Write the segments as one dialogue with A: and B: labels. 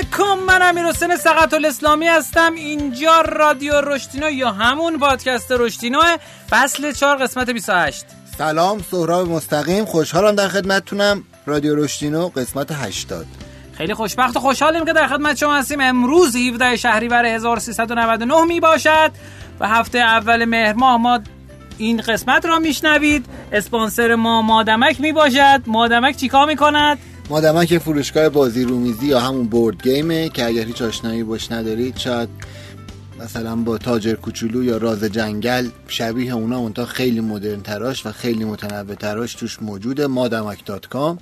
A: علیکم من امیر حسین سقط الاسلامی هستم. اینجا رادیو رشتینو یا همون پادکست رشتینو. فصل 4 قسمت 28
B: سلام سهراب مستقیم. خوشحالم در خدمتتونم. رادیو رشتینو قسمت 80
A: خیلی خوشبخت و خوشحالیم که در خدمت شما هستیم. امروز 17 شهریور 1399 می باشد و هفته اول مهر ماه ما این قسمت را میشنوید. اسپانسر ما مادمک می باشد مادمک چیکار می‌کند؟
B: مادمک فروشگاه بازی رومیزی یا همون board game ه که اگر هیچ آشنایی باش ندارید شاید مثلا با تاجر کوچولو یا راز جنگل شبیه اونا منتها خیلی مدرن تراش و خیلی متنوع تراش توش موجوده. مادمک dot com.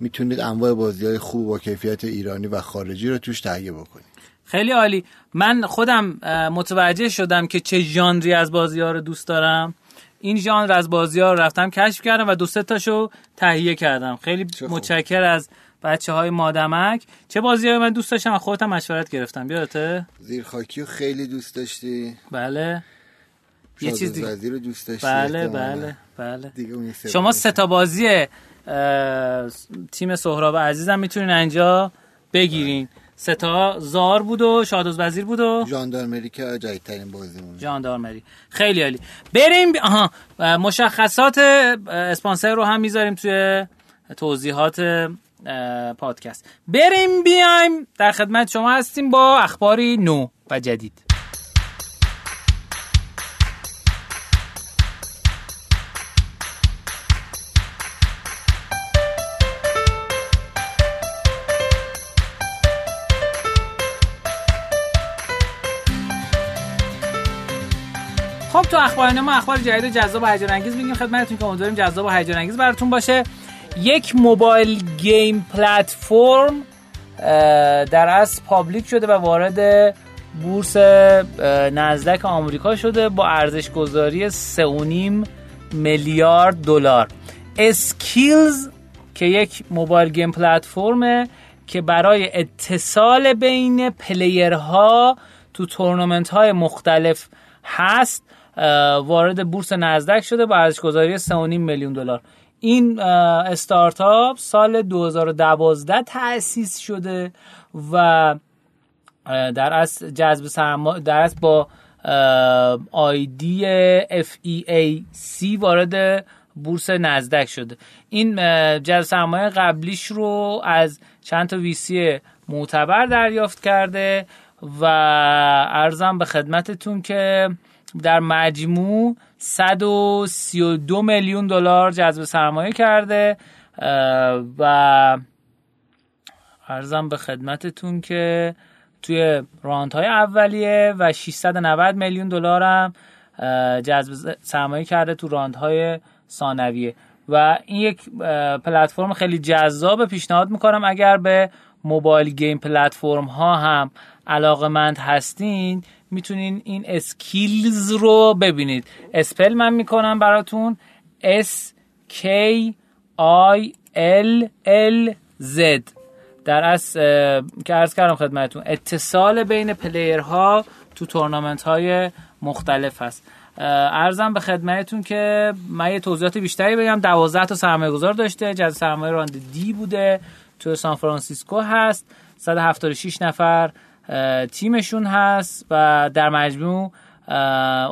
B: می‌تونید انواع بازی های خوب با کیفیت ایرانی و خارجی رو توش تهیه بکنید.
A: خیلی عالی. من خودم متوجه شدم که چه ژانری از بازی ها رو دوست دارم. این ژانر از بازی ها رفتم کشف کردم و دو سه تاشو تهیه کردم. خیلی متشکر از بچه های مادمک. چه بازی های من دوست داشتم و خودم مشورت گرفتم. یادته؟
B: زیر خاکی رو خیلی دوست داشتی.
A: بله.
B: یه چیز دیگه رو دوست داشتی
A: بله بله بله. شما سه تا بازی تیم سهراب عزیزم می‌تونین اینجا بگیرین. ستا زار بود و شادوز وزیر بود و
B: ژاندارمری که جدیدترین بازیمون
A: ژاندارمری خیلی عالی. بریم. آها. مشخصات اسپانسر رو هم می‌ذاریم توی توضیحات پادکست. بریم بیایم در خدمت شما هستیم با اخباری نو و جدید. خب تو اخبار ما اخبار جدید جذاب و هیجان انگیز میگیم. خدمتتون که امیدواریم جذاب و هیجان انگیز براتون باشه. یک mobile game platform در اصل public شده و وارد بورس نزدک آمریکا شده با ارزش گذاری 3.5 میلیارد دلار. Skillz که یک mobile game platform ه که برای اتصال بین player ها تو تورنمنت های مختلف هست وارد بورس نزدک شده با ارزش گذاری 3.5 میلیون دلار. این استارتاپ سال 2012 تأسیس شده و در اصل جذب سرمایه در اصل با آیدی FEAC وارد بورس نزدک شده. این جذب سرمایه قبلیش رو از چند تا ویسی معتبر دریافت کرده و ارزم به خدمتتون که در مجموع 132 میلیون دلار جذب سرمایه کرده و ارزم به خدمتتون که توی راند های اولیه و 690 میلیون دلار هم جذب سرمایه کرده تو راند های ثانویه. و این یک پلتفرم خیلی جذاب پیشنهاد می‌کنم. اگر به mobile game platform ها هم علاقه مند هستین می‌تونین این Skillz رو ببینید. spell من می‌کنم براتون. S K I L L Z. در اصل که عرض کردم خدمتتون اتصال بین پلیرها تو تورنمنت های مختلف هست عرضم به خدمتتون که من یه توضیحات بیشتری بگم. 12 تا سرمایه گذار داشته. جز سرمایه round D بوده. تو سان فرانسیسکو هست. 176 نفر تیمشون هست و در مجموع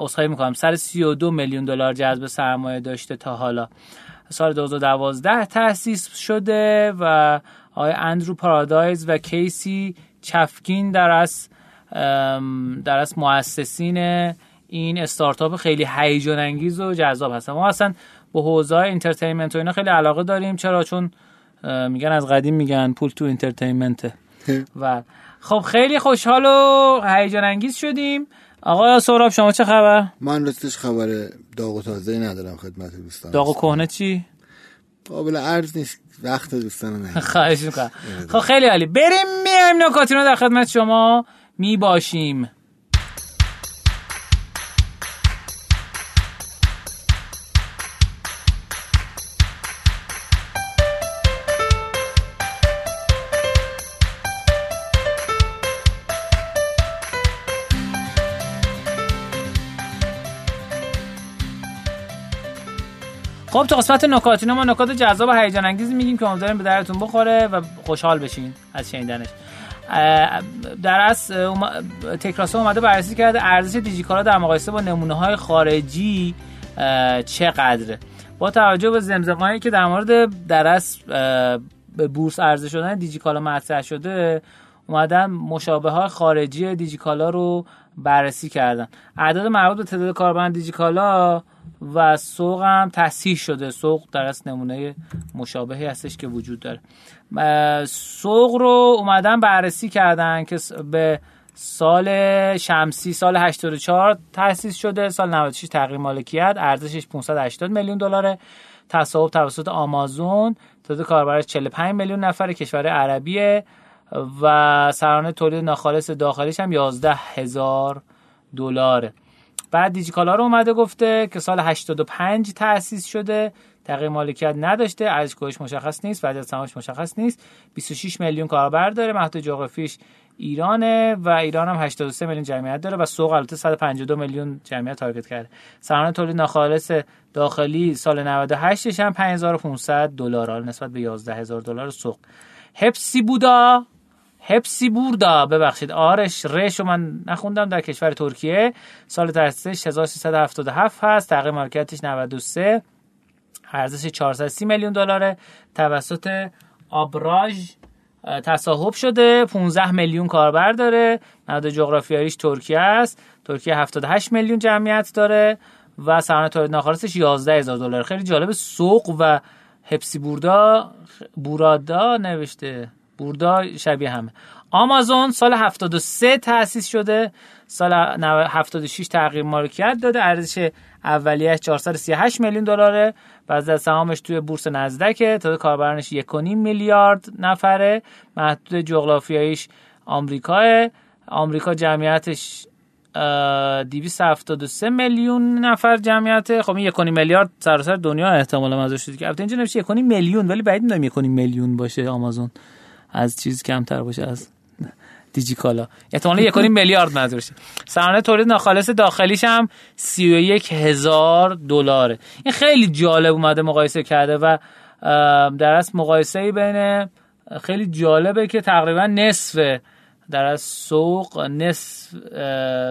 A: اصخایی می‌کنم سر 32 میلیون دلار جذب سرمایه داشته تا حالا. سال 2012 تأسیس شده و آقای اندرو پارادایز و کیسی چفکین در از در از مؤسسین این استارتاپ خیلی هیجان انگیز و جذاب هستن. ما اصلا به حوزه entertainment و اینا خیلی علاقه داریم. چرا؟ چون میگن از قدیم میگن پول تو entertainment و خب خیلی خوشحال و هیجان انگیز شدیم. آقا سهراب شما چه خبر؟
B: من راستش خبر داغ و تازه ندارم خدمت دوستان.
A: داغ و کهنه چی؟
B: قابل عرض نیست. وقت دوستان نه
A: خواهش می‌کنم. خب خیلی عالی. بریم میایم نکاتینو در خدمت شما. می باشیم خب تو قسمت نکاتینا ما نکات جذاب و هیجان انگیزی میگیم که امیدواریم به درتون بخوره و خوشحال بشین از شنیدنش. در از تکراسه اومده بررسی کرده ارزش دیجیکالا در مقایسه با نمونه های خارجی چقدره؟ با توجه به زمزمه‌ای که در مورد درس به بورس عرضه شدن دیجیکالا مطرح شده اومدن مشابه های خارجی دیجیکالا رو بررسی کردن. اعداد مربوط به تعداد کاربران دیجیکالا و سوق هم تصحیح شده. سوق در از نمونه مشابهی هستش که وجود داره. سوق رو اومدن بررسی کردن که به سال شمسی سال 84 تأسیس شده. سال 96 تغییر مالکیت ارزشش 580 میلیون دلاره. تصاحب توسط آمازون. تعداد کاربرش 45 میلیون نفر کشور عربیه. و سرانه تولید ناخالص داخلیش هم 11 هزار دلاره. بعد دیجیکالا رو اومده گفته که سال 85 تأسیس شده تغییر مالکیت نداشته ارزش مشخص نیست وضعیت سهامش مشخص نیست. 26 میلیون کاربر داره محدود جغرافیش ایرانه و ایران هم 83 میلیون جمعیت داره و سوق البته 152 میلیون جمعیت تارگت کرده. سرانه تولید ناخالص داخلی سال 98 هم 5500 دلار نسبت به 11000 دلار سوق. هپسی بودا؟ هپسی بوردا. ببخشید. آرش رشو من نخوندم در کشور ترکیه. سال تأسیسش 1377 هست. تغییر مارکتش 93 ارزش 430 میلیون دلاره. توسط آبراژ تصاحب شده. 15 میلیون کاربر داره. نهاد جغرافیاییش ترکیه است. ترکیه 78 میلیون جمعیت داره و سرانه تولید ناخالصش 11 هزار دلار خیلی جالب سوق و هپسی بوردا بورادا نوشته. بوردا شبیه همه. آمازون سال 73 تأسیس شده. سال 76 تغییر مالکیت داده. ارزش اولیش 438 میلیون دلاره. بعد از سهامش توی بورس نزدکه. تا کاربرانش 1.5 میلیارد نفره. محدود جغرافیاییش آمریکاه. آمریکا جمعیتش 273 میلیون نفر جمعیت. خب این 1.5 میلیارد سراسر دنیا احتمالاً ازش شده که. البته اینجا نوشته 1.5 میلیون ولی بعید می‌دونم 1.5 میلیون باشه آمازون. از چیز کمتر باشه از دیجیکالا. احتمالا یک میلیارد منظورشه سرانه تولید ناخالص داخلیش هم 31 هزار دلاره. این خیلی جالب اومده مقایسه کرده و در از مقایسه بین خیلی جالبه که تقریبا نصف در از سوق نصف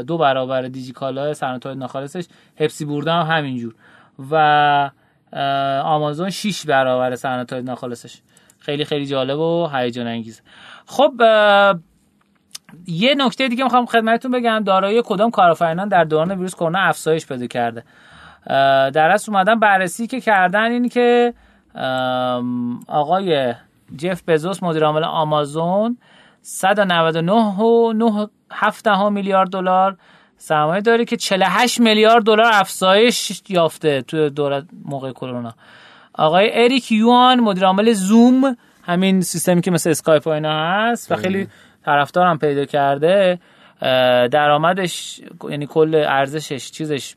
A: دو برابر دیجیکالا سرانه تولید ناخالصش حفظی بورده هم همینجور. و آمازون 6 برابر سرانه تولید ناخالصش. خیلی خیلی جالب و هیجان انگیز. خب یه نکته دیگه می‌خوام خدمتتون بگم. دارایی کدام کارآفرینان در دوران ویروس کرونا افزایش پیدا کرده؟ در اصل اومدن بررسی که کردن این که آقای جف بزوس مدیر عامل آمازون 199.7 میلیارد دلار سرمایه داره که 48 میلیارد دلار افزایش یافته تو دوران موقع کرونا. آقای اریک یوان مدیر عامل زوم همین سیستمی که مثل اسکایپ و اینا هست و خیلی طرفدارم پیدا کرده. درآمدش یعنی کل ارزشش چیزش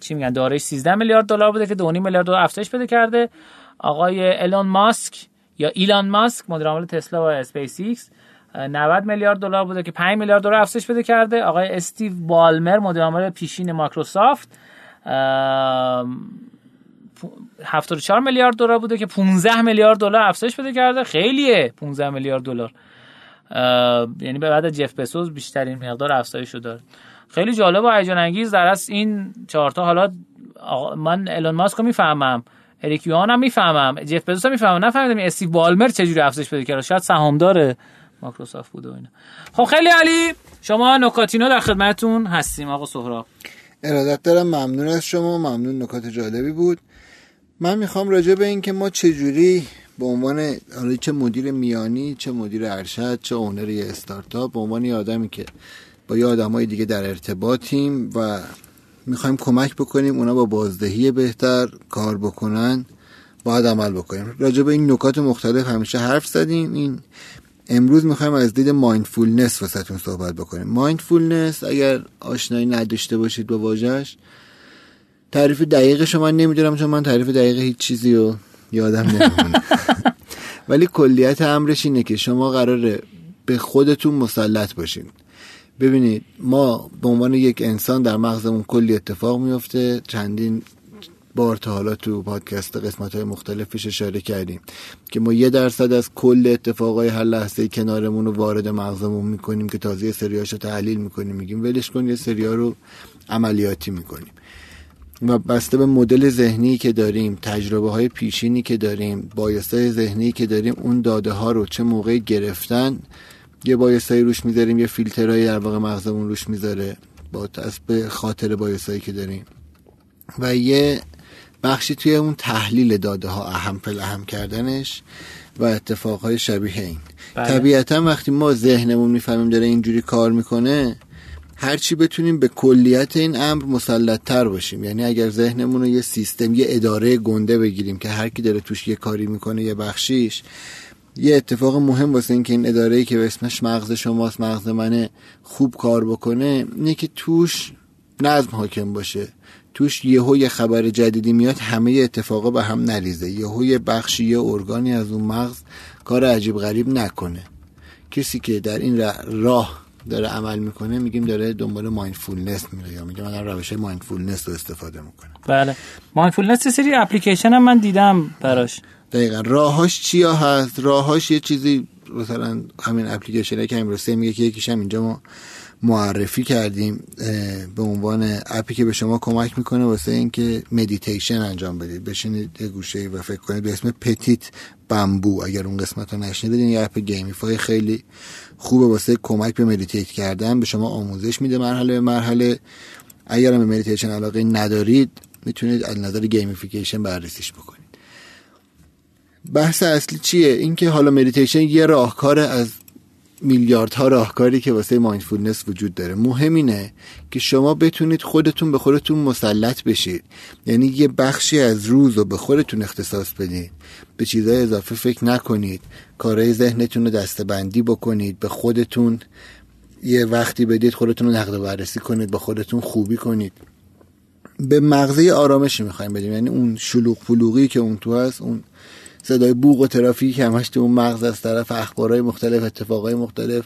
A: چی میگن دارش 13 میلیارد دلار بوده که 2.5 میلیارد دلار افزایش پیدا کرده. آقای ایلون ماسک یا ایلان ماسک مدیر عامل تسلا و اسپیس ایکس 90 میلیارد دلار بوده که 5 میلیارد دلار افزایش پیدا کرده. آقای استیو بالمر مدیر عامل پیشین مایکروسافت. 74 میلیارد دلار بوده که 15 میلیارد دلار افزایش پیدا کرده. خیلیه 15 میلیارد دلار. یعنی به بعد جف بسوز بیشترین مقدار افزایش داره. خیلی جالب و هیجان انگیز در از این چهارتا حالا من الان ماسک رو می‌فهمم. اریک یوان هم می‌فهمم. جف بزوس هم می‌فهمم. نفهمیدم استیو بالمر چجوری افزایش پیدا کرده. شاید سهامدار مایکروسافت بوده و اینا. خب خیلی علی شما نکاتینا در خدمتتون هستیم آقا سهراب.
B: ارادت دارم ممنون از شما ممنون نکات جالبی بود. من می‌خوام راجع به این که ما چجوری به عنوان چه مدیر میانی چه مدیر ارشد چه owner یه استارتاپ به عنوان یه آدمی که با یه آدمای دیگه در ارتباطیم و می‌خوایم کمک بکنیم اونا با بازدهی بهتر کار بکنن باید عمل بکنیم. راجع به این نکات مختلف همیشه حرف زدیم. این امروز می‌خوایم از دید mindfulness واسهتون صحبت بکنیم. mindfulness اگر آشنایی نداشته باشید با واژش تعریف دقیقش من نمی‌دونم چون من تعریف دقیق هیچ چیزی رو یادم نمیمونه. ولی کلیت امرش اینه که شما قراره به خودتون مسلط باشین. ببینید ما به عنوان یک انسان در مغزمون کلی اتفاق میفته چندین بار تا حالا تو پادکست قسمت های مختلفش اشاره کردیم که ما یه درصد از کل اتفاقای هر لحظه کنارمون رو وارد مغزمون می‌کنیم که تازه سریاشو تحلیل می‌کنیم میگیم ولش کن یه سریا رو عملیاتی می‌کنیم. و بسته به مدل ذهنی که داریم تجربه های پیشینی که داریم بایستای ذهنی که داریم اون داده ها رو چه موقع گرفتن یه بایستایی روش می‌ذاریم یه فیلترهایی در واقع مغزمون روش می‌ذاره با به خاطر بایستایی که داریم. و یه بخشی توی اون تحلیل داده ها اهم فل اهم کردنش و اتفاقهای شبیه این. بله. طبیعتا وقتی ما ذهنمون می‌فهمیم داره اینجوری کار می‌کنه هرچی بتونیم به کلیت این امر مسلط تر باشیم. یعنی اگر ذهنمون رو یه سیستم یه اداره گنده بگیریم که هر کی داره توش یه کاری می‌کنه یه بخشیش یه اتفاق مهم واسه این که این اداره ای که به اسمش مغز شماست مغز منه خوب کار بکنه اینه که توش نظم حاکم باشه. توش یهو یه خبر جدیدی میاد همه اتفاقا به هم نریزه یهو یه بخشی یه ارگانی از اون مغز کار عجیب غریب نکنه. کسی که در این راه داره عمل می‌کنه میگیم داره دنبال mindfulness میره یا میگه من روش mindfulness رو استفاده می‌کنم.
A: بله. mindfulness سری اپلیکیشن هم من دیدم براش.
B: دقیقا. راهاش چیا هست؟ راهاش یه چیزی مثلا همین اپلیکیشن که امروز میگه که یکیش هم اینجا ما معرفی کردیم به عنوان اپی که به شما کمک می‌کنه واسه اینکه مدیتیشن انجام بدید. بشینید یه گوشه و فکر کنید به اسم Petit بمبو اگر اون قسمت رو نشنیدید یه اپ gamified خیلی خوبه واسه کمک به meditate کردن. به شما آموزش میده مرحله به مرحله. اگر به مدیتیشن علاقه ندارید می‌تونید از نظر gamification بررسیش بکنید. بحث اصلی چیه؟ اینکه حالا مدیتیشن یه راهکار از میلیاردها راهکاری که واسه mindfulness وجود داره. مهم اینه که شما بتونید خودتون به خودتون مسلط بشید. یعنی یه بخشی از روز رو به خودتون اختصاص بدید. به چیزهای اضافه فکر نکنید. کارهای ذهنتون رو دستبندی بکنید. به خودتون یه وقتی بدید خودتون رو نقد بررسی کنید. با خودتون خوبی کنید. به مغزه آرامشی می‌خوایم بدیم یعنی اون شلوغ پلوغی که اون تو هست اون صدای بوق و ترافیک همش تو اون مغز از طرف اخبارهای مختلف اتفاقای مختلف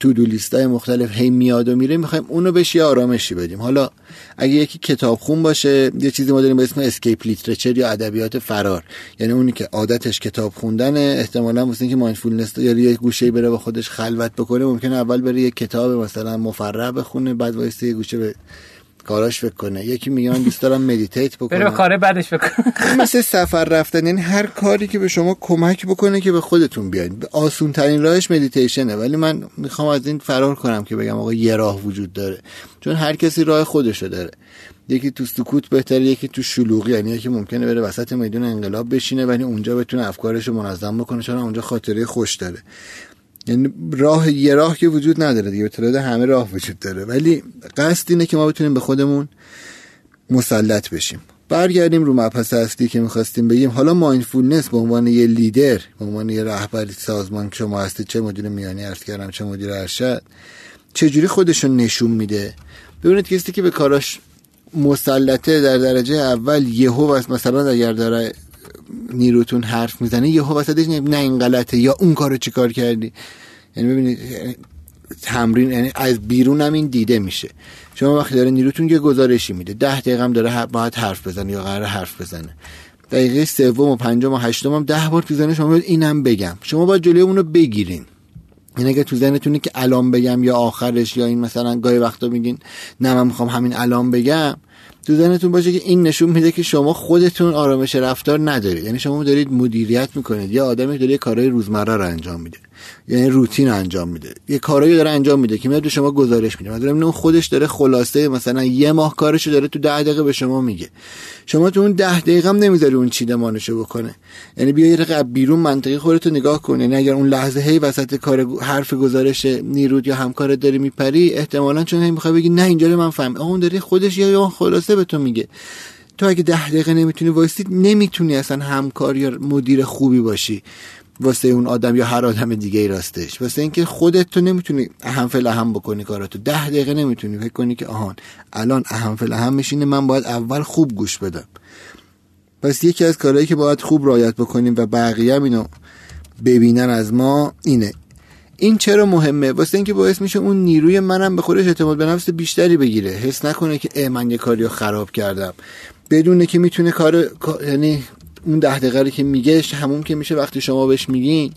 B: تو دو لیستای مختلف هی میاد و میره. می‌خوایم اونو بهش یه آرامشی بدیم. حالا اگه یکی کتاب خون باشه یه چیزی ما داریم به اسم escape literature یا ادبیات فرار. یعنی اونی که عادتش کتاب خوندن احتمالا واسه اینکه mindfulness یا یه گوشه بره با خودش خلوت بکنه ممکنه اول بره یه کتاب مثلا مفرح بخونه بعد وایسته یه گوشه به کاراش فکر کنه. یکی میگه من دوست دارم meditate بکنه
A: بره کار بعدش بکنه
B: مثل سفر رفتن یعنی هر کاری که به شما کمک بکنه که به خودتون بیاین. آسون ترین راهش مدیتیشنه ولی من می‌خوام از این فرار کنم که بگم آقا یه راه وجود داره. چون هر کسی راه خودشو داره. یکی تو سکوت بهتره یکی تو شلوغی. یعنی یکی ممکنه بره وسط میدون انقلاب بشینه ولی اونجا بتونه افکارش رو منظم بکنه. چون اونجا خاطره خوش داره. یعنی راه یه راه که وجود نداره دیگه به همه راه وجود داره. ولی قصد اینه که ما بتونیم به خودمون مسلط بشیم. برگردیم رو مبحث اصلی که می‌خواستیم بگیم. حالا مایندفولنس به عنوان یه لیدر به عنوان یه رهبر سازمان که شما هستید چه مدیر میانی ارز کردم چه مدیر ارشد چجوری خودشون نشون میده؟ ببینید کسی که به کاراش مسلطه در درجه اول یهو مثلا اگر داره نیروتون حرف می‌زنه یه وسطش نه این غلطه یا اون کارو چیکار کردی؟ یعنی ببینید تمرین یعنی از بیرون هم این دیده میشه. شما وقتی داره نیروتون یه گزارشی میده ده دقیقه هم داره باید حرف بزنه یا قرار حرف بزنه. دقیقه سوم و پنجم و هشتم هم ده بار تو شما اینم بگم. شما باید جلوی اونو بگیرین. این اگه تو ذهنتونه که الان بگم یا آخرش یا این مثلا گاهی وقتا میگین نه من می‌خوام همین الان بگم تو ذهنتون باشه که این نشون میده که شما خودتون آرامش رفتار ندارید. یعنی شما دارید مدیریت می‌کنید. یا آدمی داره کارهای روزمره رو انجام میده. یعنی روتین انجام میده. یه کارایی داره انجام میده که میاد به شما گزارش میده. مثلا اون خودش داره خلاصه مثلا یه ماه کارشو داره تو ده دقیقه به شما میگه. شما تو اون ده دقیقه هم نمی‌ذاری اون چیدمانشو بکنه. یعنی بیا یه بیرون منطقی خودتو نگاه کن. یعنی اگر اون لحظه هی وسط کار حرف گزارش نیرود یا همکارت داری میپری احتمالا چون می‌خوای بگی نه اینجا من فهم اون داره خودش یا خلاصه به تو میگه. تو اگه ده دقیقه نمی‌تونی وایسید نمی‌تونی اصلا همکار یا مدیر خوبی باشی. واسه اون آدم یا هر آدم دیگه ای راستش. واسه اینکه خودت تو نمی‌تونی اهم فل اهم بکنی کاراتو. ده دقیقه نمی‌تونی. فکر کنی که آهان الان اهم فل اهم میشینه من باید اول خوب گوش بدم. پس یکی از کارهایی که باید خوب رایت بکنیم و بقیه اینو ببینن از ما اینه. این چرا مهمه؟ واسه اینکه باعث میشه اون نیروی منم به خودش اعتماد به نفس بیشتری بگیره. حس نکنه که اه من یه کاری رو خراب کردم. بدونه که می‌تونه کار یعنی اون ده دقیقه که میگه همون که میشه وقتی شما بهش میگین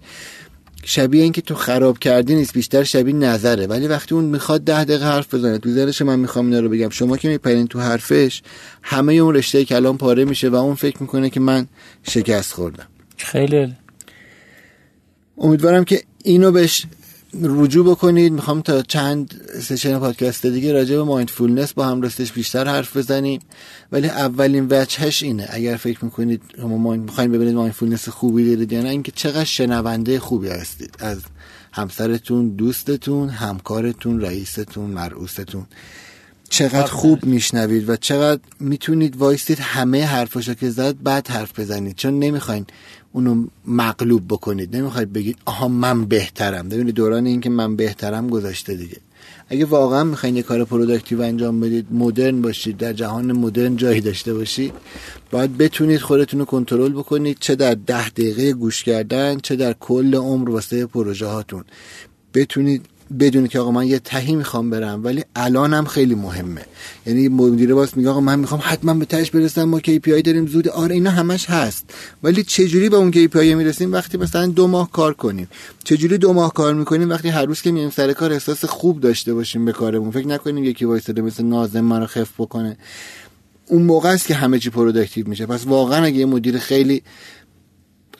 B: شبیه اینکه تو خراب کردی نیست بیشتر شبیه نظره. ولی وقتی اون می‌خواد ده دقیقه حرف بزنه تو ذهنش من می‌خوام اینا رو بگم شما که میپرین تو حرفش همه اون رشته کلام پاره میشه و اون فکر می‌کنه که من شکست خوردم.
A: خیلی
B: امیدوارم که اینو بهش رجوع بکنید. می‌خوام تا چند session پادکست دیگه راجع به mindfulness با هم راستش بیشتر حرف بزنیم. ولی اولین وجهش اینه. اگر فکر می‌کنید شما می‌خواین ببینید mindfulness خوبی دارید یا نه اینکه چقدر شنونده خوبی هستید. از همسرتون دوستتون همکارتون رئیستون مرئوستون. چقدر خوب میشنوید و چقدر می‌تونید وایستید همه حرفاشو که زد بعد حرف بزنید. چون نمی‌خواین اونو مغلوب بکنید. نمی‌خواید بگید آها من بهترم. ببینید دوران این که من بهترم گذشته دیگه. اگه واقعا می‌خواین یه کار productive انجام بدید مدرن باشید در جهان مدرن جایی داشته باشید باید بتونید خودتون رو کنترل بکنید چه در ده دقیقه گوش کردن چه در کل عمر واسه پروژه هاتون بتونید بدونی که آقا من یه تهی می‌خوام برم ولی الانم خیلی مهمه. یعنی مدیر باز میگه آقا من می‌خوام حتما به تهش برسم ما KPI داریم زود. آره اینا همش هست. ولی چجوری به اون KPI می‌رسیم؟ وقتی مثلا دو ماه کار کنیم. چجوری دو ماه کار می‌کنیم؟ وقتی هر روز که میایم سر کار احساس خوب داشته باشیم به کارمون. فکر نکنیم یکی وایساده مثل ناظم ما رو خف بکنه. اون موقع است که همه چی productive میشه. پس واقعا اگه یه مدیر خیلی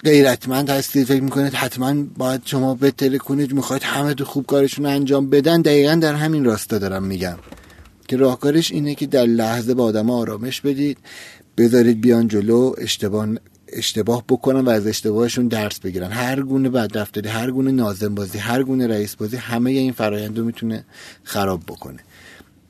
B: غیرتمند هستید فکر می‌کنید حتما باید شما بتره کنید می‌خواید همه تو خوب کارشون انجام بدن. دقیقا در همین راستا دارم میگم. که راهکارش اینه که در لحظه با آدم آرامش بدید بذارید بیان جلو اشتباه اشتباه بکنن و از اشتباهشون درس بگیرن. هر گونه بدرفتاری هر گونه نازم بازی هر گونه رئیس بازی همه این فرایندو می‌تونه خراب بکنه.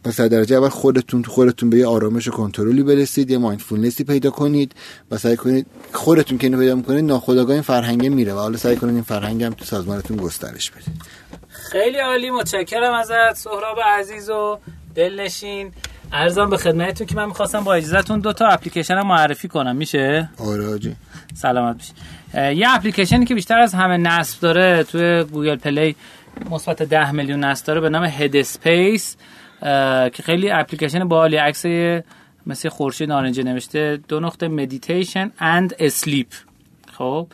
B: پس در درجه اول خودتون تو خودتون به یه آرامش و کنترلی برسید یه مایندفولنسی پیدا کنید و سعی کنید خودتون که اینو پیدا می‌کنید ناخودآگاه این فرهنگ میره و حالا سعی کنید این فرهنگ هم تو سازمانتون گسترش بدید.
A: خیلی عالی متشکرم ازت سهراب عزیز و دلنشین. عرضم به خدمتتون که من می‌خواستم با اجازهتون دو تا اپلیکیشن معرفی کنم میشه؟
B: آره آجی.
A: سلامت بشید یه اپلیکیشنی که بیشتر از همه نصب داره توی Google Play مثبت 10 میلیون نصب داره به نام Headspace که خیلی اپلیکیشن باحالی. عکس مثل خورشید نارنجی نوشته دو نقطه Meditation and Sleep خب؟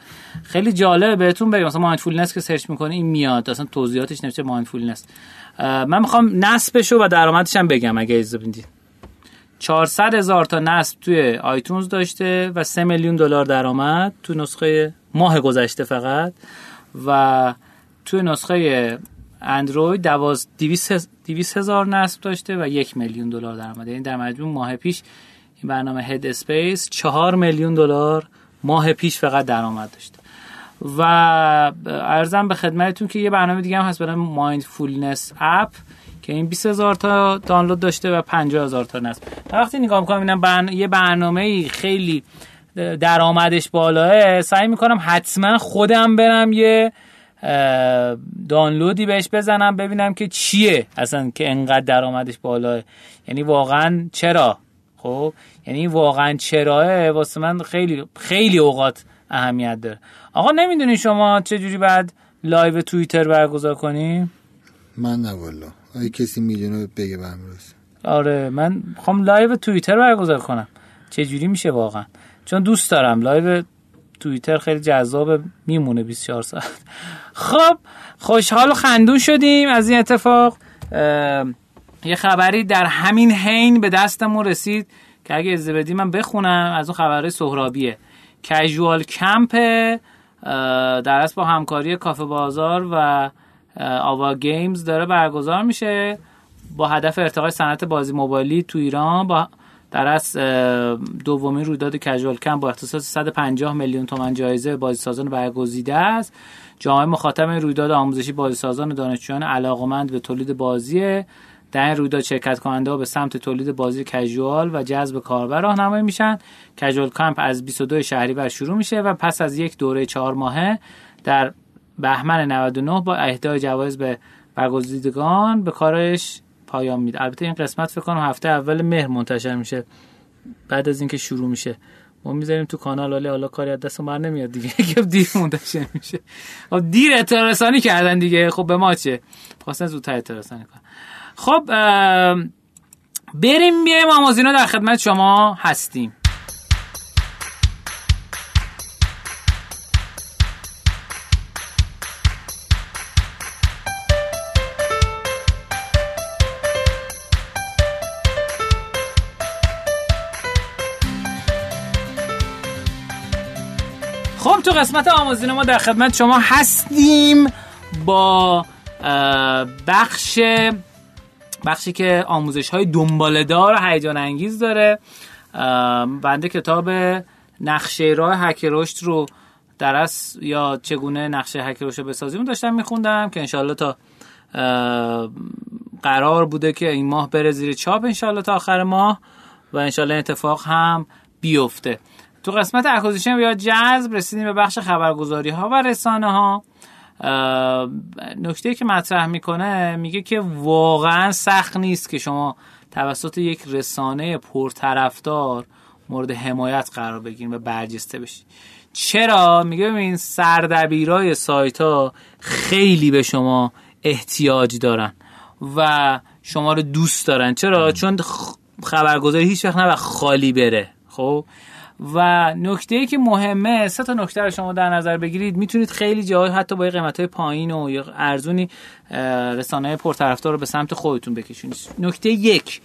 A: خیلی جالبه بهتون بگم. مثلا mindfulness که سرچ می‌کنه این میاد. اصلا توضیحاتش نوشته mindfulness من می‌خوام نصبشو و درآمدش هم بگم اگه اجازه بدید. 400 هزار تا نصب توی iTunes داشته و 3 میلیون دلار درآمد تو نسخه ماه گذشته فقط. و توی نسخه اندروید دواز دویست هزار نصب داشته و یک میلیون دلار درآمد یعنی در مجموع ماه پیش این برنامه Headspace چهار میلیون دلار ماه پیش فقط درآمد داشته. و عرضم به خدمتتون که یه برنامه دیگه هم هست برای mindfulness app که این 20 هزار تا دانلود داشته و 50 هزار تا نصب. وقتی نگاه می‌کنم اینم برن... یه برنامه خیلی درآمدش بالاه سعی می‌کنم حتما خودم برم یه دانلودی بهش بزنم ببینم که چیه اصلا که انقدر درآمدش بالاه یعنی واقعا چرا؟ خب یعنی واقعا چراه؟ واسه من خیلی خیلی اوقات اهمیت داره. آقا نمی‌دونی شما چه جوری بعد live توییتر برگزار کنیم
B: من نه والا. اگه کسی می‌دونه بگه به
A: آره من می‌خوام live توییتر برگزار کنم. چه جوری میشه واقعا؟ چون دوست دارم live توییتر خیلی جذاب میمونه 24 ساعت. خب خوشحال و خندون شدیم از این اتفاق. یه خبری در همین حین به دستمون رسید که اگه از بدی من بخونم از اون خبرهای سهرابیه. کژوال کمپ در با همکاری کافه بازار و آوا گیمز داره برگزار میشه. با هدف ارتقای صنعت بازی موبایلی تو ایران با در از دومین رویداد کژوال کم با اختصاص 150 میلیون تومن جایزه بازیسازان برگزیده است. جامعه مخاطب رویداد آموزشی بازیسازان و دانشجویان علاقمند به تولید بازی در این رویداد شرکت کننده ها به سمت تولید بازی کژوال و جذب کاربر راهنمایی میشن. کژوال کمپ از 22 شهریور شروع میشه و پس از یک دوره چهار ماهه در بهمن 99 با اهدای جوایز به برگزیدگان به کارش پایان میده. البته این قسمت فکر کنم هفته اول مهر منتشر میشه. بعد از اینکه شروع میشه. ما می‌ذاریم تو کانال ولی حالا کاری از دست بر نمیاد دیگه. که دیر منتشر میشه. خب دیر اطلاع رسانی کردن دیگه. خب به ما چه؟ خواستن زودتر اطلاع رسانی کنن. خب بریم بیایم آمازینا در خدمت شما هستیم. تو قسمت آموزین ما در خدمت شما هستیم با بخش بخشی که آموزش های دنبالدار و هیجان انگیز داره. بنده کتاب نقشه راه هک رشد رو درس یا چگونه نقشه هک رشد رو بسازیم داشتم میخوندم که انشالله تا قرار بوده که این ماه بره زیر چاپ انشالله تا آخر ماه و انشالله اتفاق هم بیفته. تو قسمت اکوزیشن یا جذب رسیدیم به بخش خبرگزاری ها و رسانه ها نکته که مطرح می‌کنه میگه که واقعا سخت نیست که شما توسط یک رسانه پرطرفدار مورد حمایت قرار بگیرین و برجسته بشین. چرا؟ میگه ببین سردبیرای سایت ها خیلی به شما احتیاج دارن و شما رو دوست دارن. چرا؟ چون خبرگزاری هیچ وقت نباید خالی بره. خب؟ و نکته ای که مهمه سه تا نکته رو شما در نظر بگیرید. می‌تونید خیلی جاهای حتی با قیمت های پایین و یا ارزونی رسانه پرطرفدار رو به سمت خودتون بکشونید. نکته یک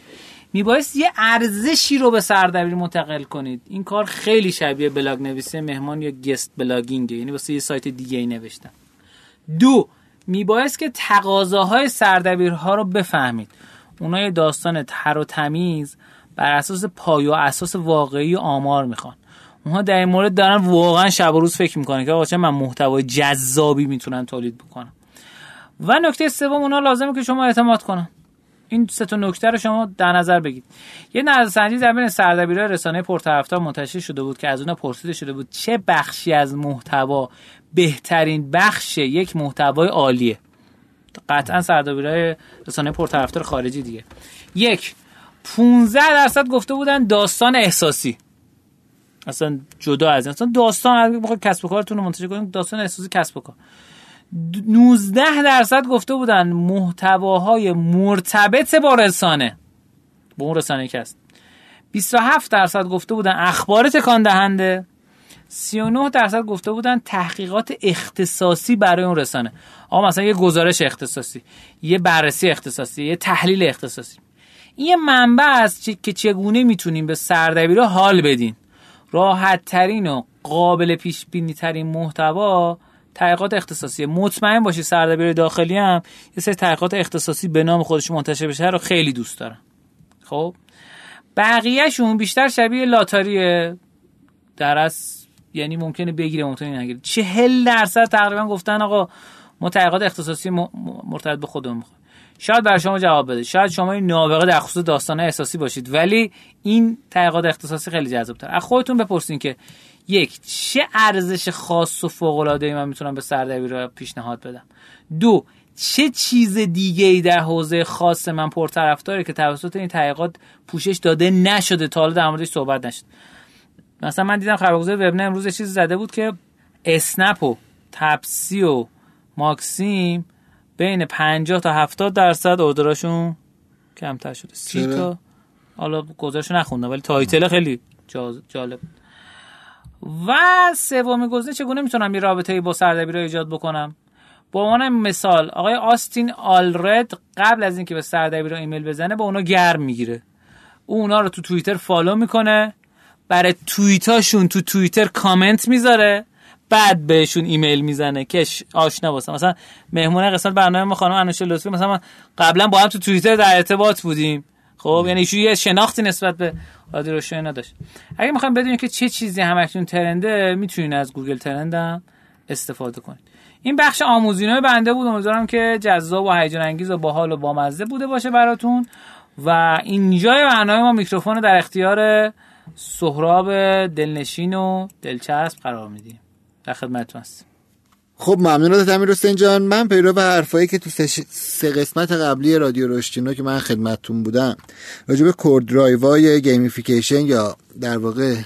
A: میبایست یه ارزشی رو به سردبیر منتقل کنید. این کار خیلی شبیه بلاگ نویسی مهمان یا guest blogging ه یعنی واسه یه سایت دیگه ای نوشتن. دو میبایست که تقاضاهای سردبیرها رو بفهمید. اونا یه داستان تر و تمیز بر اساس پای و اساس واقعی آمار می‌خوان. اونها در این مورد دارن واقعا شب و روز فکر می‌کنن که آقا من محتوای جذابی می‌تونن تولید بکنن و نکته سوم اونها لازمه که شما اعتماد کنن. این سه تا نکته رو شما در نظر بگیرید. یه نظرسنجی در بین سردبیرای رسانه پرطرفدار منتشر شده بود که از اونها پرسیده شده بود چه بخشی از محتوا بهترین بخش یک محتوای عالیه. قطعا سردبیرای رسانه پرطرفدار خارجی دیگه. یک 15 درصد گفته بودن داستان احساسی. اصلا جدا از اصلا داستان موقع کسب و کارتون رو منتشر کنید داستان احساسی کسب و کار. 19 درصد گفته بودن محتواهای مرتبط با رسانه. با اون رسانه که هست. 27 درصد گفته بودن اخبار تکان دهنده 39 درصد گفته بودن تحقیقات اختصاصی برای اون رسانه. آقا مثلا یه گزارش اختصاصی یه بررسی اختصاصی یه تحلیل اختصاصی. این یه منبع است که چگونه می‌تونیم به سردبیرا حال بدین. راحت ترین و قابل پیش بینی ترین محتوا تحقیقات اختصاصی. مطمئن باشی سردبیر داخلی هم یه سری تحقیقات اختصاصی به نام خودش منتشر بشه رو خیلی دوست دارن خب؟ بقیهشون بیشتر شبیه لاتاریه. درس یعنی ممکنه بگیره ممکنه نگیره. چهل درصد تقریبا گفتن آقا ما تحقیقات اختصاصی مرتبط به خودمون شاید برای شما جواب بده. شاید شما این نابغه در خصوص داستان احساسی باشید ولی این تحقیقات اختصاصی خیلی جذاب تر از خودتون بپرسین که یک چه ارزش خاص و فوق العاده ای من می‌تونم به سردبیر رو پیشنهاد بدم؟ دو چه چیز دیگه ای در حوزه خاص من پرطرفداره که توسط این تحقیقات پوشش داده نشده تا حالا در موردش صحبت نشد؟ مثلا من دیدم خبرگزار وبنه امروز چیزی زده بود که اسنپ و تپسی و ماکسیم بین 50 تا 70 درصد order اشون کمتر شده. سی تا. حالا گزارش نخوندم ولی title خیلی جالب. و سوم گزینه چگونه می‌تونم یه رابطه با سردبیر ایجاد بکنم؟ به عنوان مثال آقای آستین آلرد قبل از اینکه به سردبیر ایمیل بزنه با اونا گرم می‌گیره. او اونا رو تو توییتر follow می‌کنه برای توییتاشون تو توییتر کامنت می‌ذاره. بعد بهشون ایمیل می‌زنه. که آشنا باشن مثلا مهمون قسمت برنامه ما خانم انوشه لطفی مثلا قبلا با هم تو توییتر در ارتباط بودیم. خب یعنی ایشون یه شناختی نسبت به رادیو رشدینو داشت. اگه می‌خوایم بدونیم که چه چیزی همکنون trend ه می‌تونین از Google Trend استفاده کنید این بخش آموزینای بنده بود. امیدوارم که جذاب و هیجان انگیز و باحال و بامزه بوده باشه براتون. و اینجای برنامه ما میکروفون در اختیار سهراب دلنشین و دلچسب قرار میدیم. در خدمتتون هستیم.
B: خب ممنون از امیر حسین جان. من پیرو به حرفایی که تو سه قسمت قبلی رادیو رشدینو که من خدمتتون بودم راجع به core drive ای gamification یا در واقع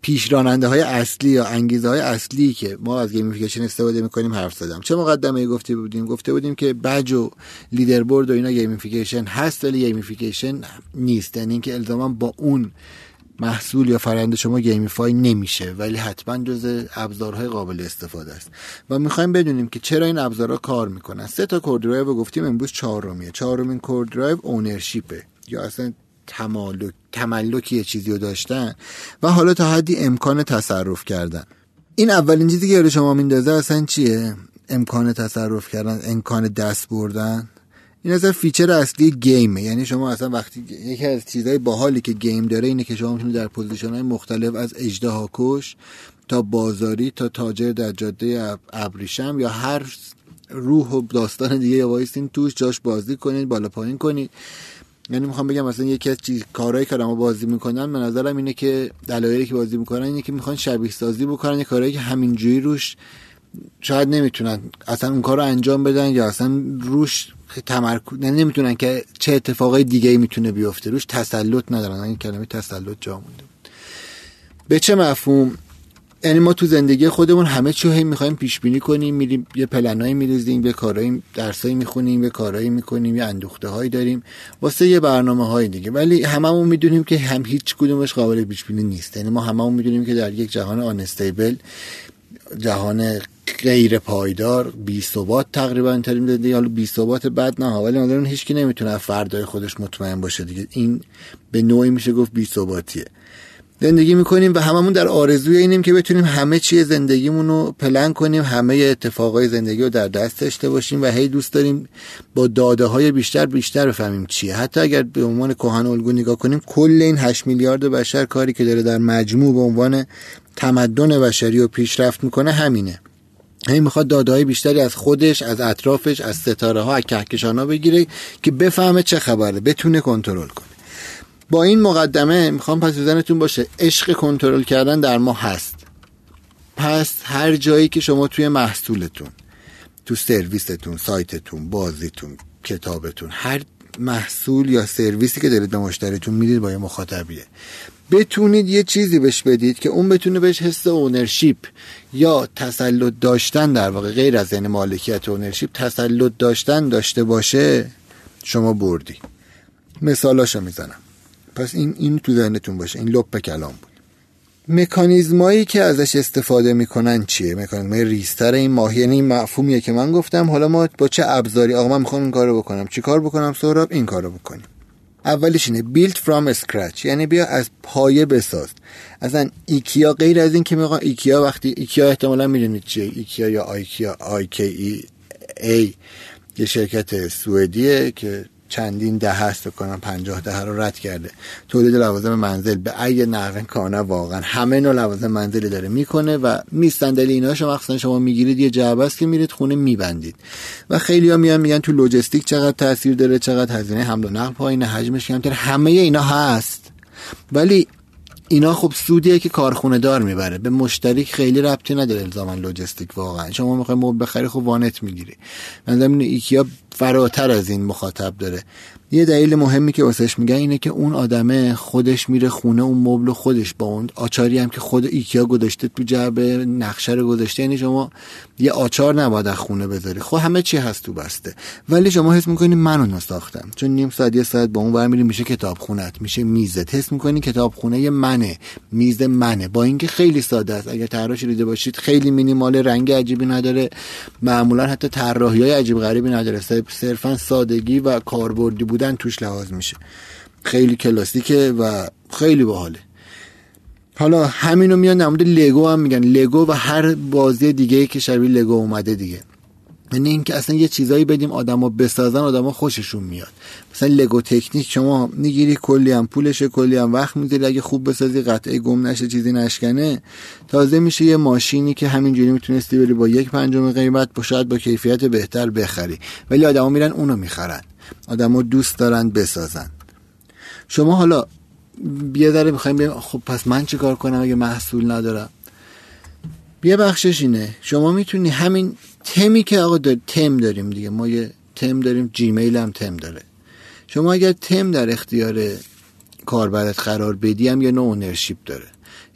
B: پیشراننده های اصلی یا انگیزه های اصلی که ما از gamification استفاده می‌کنیم حرف زدم. چه مقدمه گفته بودیم؟ گفته بودیم که بج و leaderboard و اینا gamification هست ولی gamification نیست. یعنی اینکه الزاما با اون محصول یا فرآیند شما gamify نمیشه ولی حتما جز ابزارهای قابل استفاده است. و می‌خوایم بدونیم که چرا این ابزارها کار می‌کنن. سه تا core drive گفتیم امروز چهارمیه. چهارمین core drive ownership ه یا اصلا تمالک تملکی یه چیزی رو داشتن و حالا تا حدی امکان تصرف کردن. این اولین چیزی که شما میندازه اصلا چیه؟ امکان تصرف کردن امکان دست بردن. این اصلا feature اصلی game ه یعنی شما اصلا وقتی یکی از چیزهای باحالی که game داره اینه که شما می‌تونید در position های مختلف از اژدها کش تا بازاری تا تاجر در جاده ابریشم یا هر روح و داستان دیگه یا وایستین توش جاش بازی کنید بالا پایین کنید یعنی می‌خوام بگم مثلا یکی از چیز کارهایی که ما بازی می‌کنن به نظرم اینه که دلایلی که بازی می‌کنن اینه که می‌خوان شبیه سازی بکنن یه کارهایی که همینجوری روش شاید نمی‌تونن. اصلا اون کار رو انجام بدن یا اصلا روش تمرکز نمی‌تونن که چه اتفاقای دیگه ای می‌تونه بیفته. روش تسلط ندارن. این کلمه تسلط جا مونده به چه مفهوم؟ یعنی ما تو زندگی خودمون همه چی هی می‌خوایم پیش بینی کنیم میریم یه پلنایی میریزیم یه کارایی درسایی می‌خونیم یه کارایی می‌کنیم یه اندوخته هایی داریم. واسه یه برنامه های دیگه. ولی هممون می‌دونیم که هم هیچ کدومش قابل پیش بینی نیست. یعنی ما هممون می‌دونیم که در یک جهان آنستیبل جهان غیر پایدار بی ثبات تقریبا ترین زندگی حالا بی ثبات بد نه ولی هیچ هیچکی نمی‌تونه فردای خودش مطمئن باشه دیگه. این به نوعی میشه گفت بی ثباتیه زندگی می‌کنیم و هممون در آرزوی اینیم که بتونیم همه چیه زندگیمون رو پلن کنیم همه اتفاقای زندگی رو در دست داشته باشیم و هی دوست داریم با داده های بیشتر بیشتر بفهمیم چیه. حتی اگر به عنوان کهن الگو نگاه کنیم کل این 8 میلیارد بشر کاری که داره در مجموع به عنوان تمدن بشری و پیشرفت می‌کنه همینه. هی می‌خواد داده بیشتری از خودش از اطرافش از ستاره ها از کهکشان ها بگیره که بفهمه چه خبره بتونه کنترل کنه. با این مقدمه می‌خوام پس بزنتون باشه عشق کنترل کردن در ما هست. پس هر جایی که شما توی محصولتون تو سرویستون سایتتون بازیتون کتابتون هر محصول یا سرویسی که دارید به مشتریتون می‌دید با یه مخاطبیه. بتونید یه چیزی بهش بدید که اون بتونه بهش حس اونرشیپ یا تسلط داشتن در واقع غیر از یعنی مالکیت اونرشیپ تسلط داشتن داشته باشه شما بردی. مثالاشو می‌زنم. پس این این تو ذهنتون باشه. این لپ کلام بود. مکانیزمایی که ازش استفاده می‌کنن چیه؟ مکانیزمای ریستر این ماهی. یعنی این مفهومیه که من گفتم. حالا ما با چه ابزاری؟ آقا من می‌خوام این کارو بکنم. چی کار بکنم؟ سهراب این کارو بکنیم. اولش اینه build from scratch. یعنی بیا از پایه بساز. اصلا ایکیا غیر از این که میگم ایکیا وقتی ایکیا احتمالا می‌دونید چیه. ایکیا یا آیکیا آی ای یه شرکت سوئدیه که چندین ده هست کنم پنجاه ده رو رد کرده. تولید لوازم منزل. به ای نقن کانه واقعا همه نوع لوازم منزلی داره می‌کنه و میستندلی اینا شما مخصوصا شما می‌گیرید یه جعبه است که میرید خونه میبندید. و خیلی ها میان میگن تو لوجستیک چقدر تاثیر داره چقدر هزینه حمل و نقل پایین حجمش کمتر. همه اینا هست. ولی اینا خب سودیه که کارخونه دار می‌بره. به مشتری خیلی ربطی نداره الزاما لوجستیک واقعا. شما می‌خوای مبل بخری خب وانت می‌گیری. من زمین ایکیا فراتر از این مخاطب داره. یه دلیل مهمی که واسش میگن اینه که اون آدمه خودش میره خونه اون مبل خودش با اون آچاری هم که خود ایکیا گذاشته تو جعبه نقشه رو گذاشته. یعنی شما یه آچار نباید از خونه بذاری. خب همه چی هست تو بسته. ولی شما حس می‌کنی من اونو ساختم چون نیم ساعت یه ساعت با اون برمیری میشه کتاب خونت میشه میزت. حس می‌کنی کتاب خونه منه. میز منه. با اینکه خیلی ساده است. اگر طراحش دیده باشید خیلی مینیمال رنگ عجیبی نداره. معمولا حتی طراحی های عجیب غریبی نداره. صرفا سادگی و کاربردی بودن توش لحاظ میشه. خیلی کلاسیکه و خیلی باحاله. حالا همینو میان در لگو هم میگن. لگو و هر بازی دیگه که شبیه لگو اومده دیگه. یعنی اینکه اصلا یه چیزایی بدیم آدما بسازن آدما خوششون میاد. مثلا لگو تکنیک شما می‌گیری کلی هم پولشه کلی هم وقت می‌ذاری اگه خوب بسازی قطعه گم نشه چیزی نشکنه. تازه میشه یه ماشینی که همینجوری می‌تونستی بری با یک پنجم قیمت با شاید با کیفیت بهتر بخری. ولی آدما میرن اونو می‌خرن. آدما دوست دارن بسازن. شما حالا بیا داره می‌خوایم خب پس من چه کار کنم اگه محصول ندارم؟ بیا بخشش اینه شما می‌تونی همین تمی که آقا دار... تم داریم دیگه ما یه تم داریم جیمیل هم تم داره. شما اگر تم در اختیار کاربرت قرار بدی هم یه نوع ownership داره.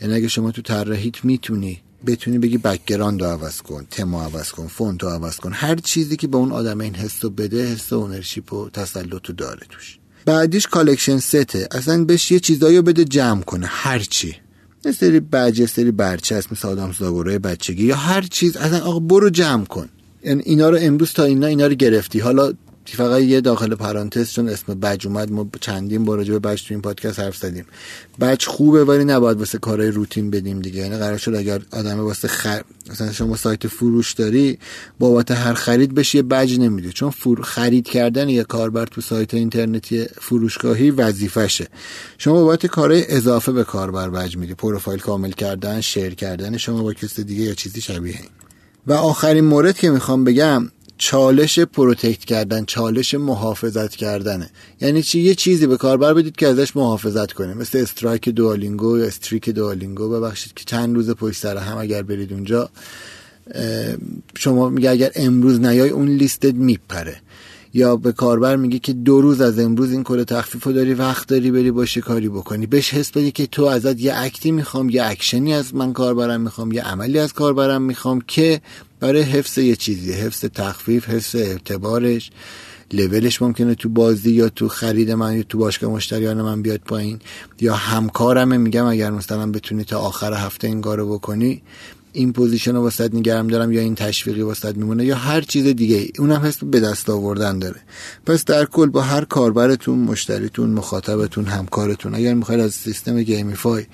B: یعنی اگه شما تو طراحیت می‌تونی بتونی بگی background رو عوض کن تما عوض کن فونت رو عوض کن. هر چیزی که به اون آدم این حس رو بده حس ownership و تسلط رو داره توش. بعدیش collection set ه اصلا بهش یه چیزایی رو بده جمع کنه هر چی. یه سری بج یه سری برچه مثل آدم زاگوره بچگی یا هر چیز. اصلا آقا برو جمع کن. یعنی اینا رو امروز تا اینا اینا رو گرفتی. حالا فقط یه داخل پرانتز چون اسم بج اومد ما چندین بار راجع به بج تو این پادکست حرف زدیم. بج خوبه ولی نباید واسه کارهای روتین بدیم دیگه. یعنی قرار شد اگر آدم واسه خر... مثلا شما سایت فروش داری بابت هر خرید بهش یه بج نمیده چون فر... خرید کردن یه کاربر تو سایت اینترنتی فروشگاهی وظیفشه. شما بابت کارهای اضافه به کاربر بج میدی. پروفایل کامل کردن share کردن شما با کسی دیگه یا چیزی شبیه این. و آخرین مورد که می‌خوام بگم چالش protect کردن چالش محافظت کردنه. یعنی چی؟ یه چیزی به کاربر بدید که ازش محافظت کنه. مثل strike Duolingo یا streak Duolingo ببخشید که چند روز پشت سر هم اگر برید اونجا شما میگه اگر امروز نیای اون لیستت میپره. یا به کاربر میگه که دو روز از امروز این کل تخفیف رو داری وقت داری بری باشه کاری بکنی. بهش حس بدی که تو ازت یه act ی می‌خوام یه اکشنی از من کاربرم می‌خوام یه عملی از کاربرم می‌خوام که برای حفظ یه چیزی حفظ تخفیف حفظ اعتبارش. لولش ممکنه تو بازی یا تو خرید من یا تو باشگاه مشتریان من بیاد پایین. یا همکارمه میگم اگر مثلا بتونی تا آخر هفته این کارو بکنی. این position رو واست نگه میدارم یا این تشویقی واست میمونه یا هر چیز دیگه. اونم حس به دست آوردن داره. پس در کل با هر کاربرتون مشتریتون مخاطبتون همکارتون اگر می‌خواید از سیستم gamify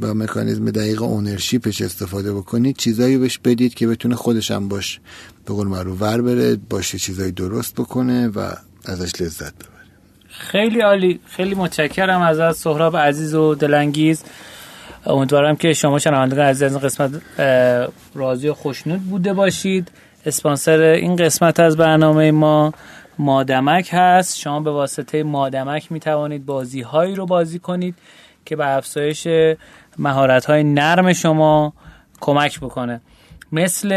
B: با مکانیزم دقیق ownership ش استفاده بکنید چیزایی بهش بدید که بتونه خودش هم باش به قول معروف ور بره باشه چیزایی درست بکنه و ازش لذت ببره.
A: خیلی عالی. خیلی متشکرم از سهراب عزیز و دلانگیز. امیدوارم که شما شنوندگان عزیز از این قسمت راضی و خوشنود بوده باشید. اسپانسر این قسمت از برنامه ما مادمک هست. شما به واسطه مادمک می توانید بازی هایی رو بازی کنید که به افزایش مهارت های نرم شما کمک بکنه. مثل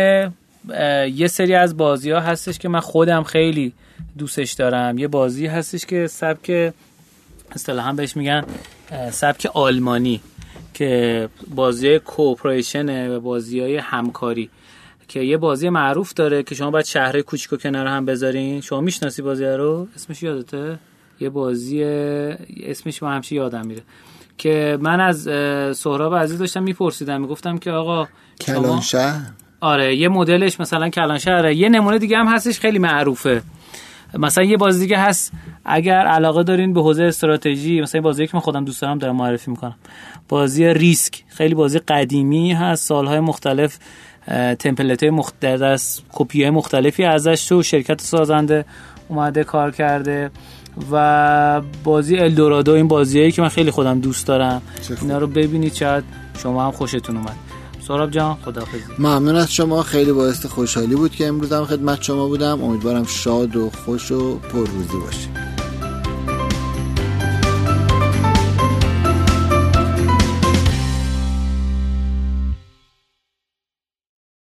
A: یه سری از بازی ها هستش که من خودم خیلی دوستش دارم. یه بازی هستش که سبک اصطلاحا بهش میگن سبک آلمانی. که بازی کوپریشنه و بازی های همکاری که یه بازی معروف داره که شما باید شهر کوچیک و کنار هم بذارین. شما می‌شناسی بازی رو؟ اسمش یادته؟ یه بازی اسمش ما همشه یادم میره. که من از سهراب عزیز داشتم میپرسیدم می‌گفتم که آقا
B: کلانشهر؟
A: آره یه مدلش مثلا کلانشهره یه نمونه دیگه هم هستش خیلی معروفه. مثلا یه بازی دیگه هست اگر علاقه دارین به حوزه استراتژی مثلا بازی که من خودم دوست دارم دارم معرفی می‌کنم. بازی ریسک. خیلی بازی قدیمی هست. سالهای مختلف تمپلیت های مختلف کپی های مختلفی ازش تو شرکت سازنده اومده کار کرده و بازی الدورادو این بازیایی که من خیلی خودم دوست دارم. اینا رو ببینید شاید شما هم خوشتون اومد. سراب جان خداحافظی.
B: ممنون از شما. خیلی باعث خوشحالی بود که امروز هم خدمت شما بودم. امیدوارم شاد و خوش و پرروزی باشید.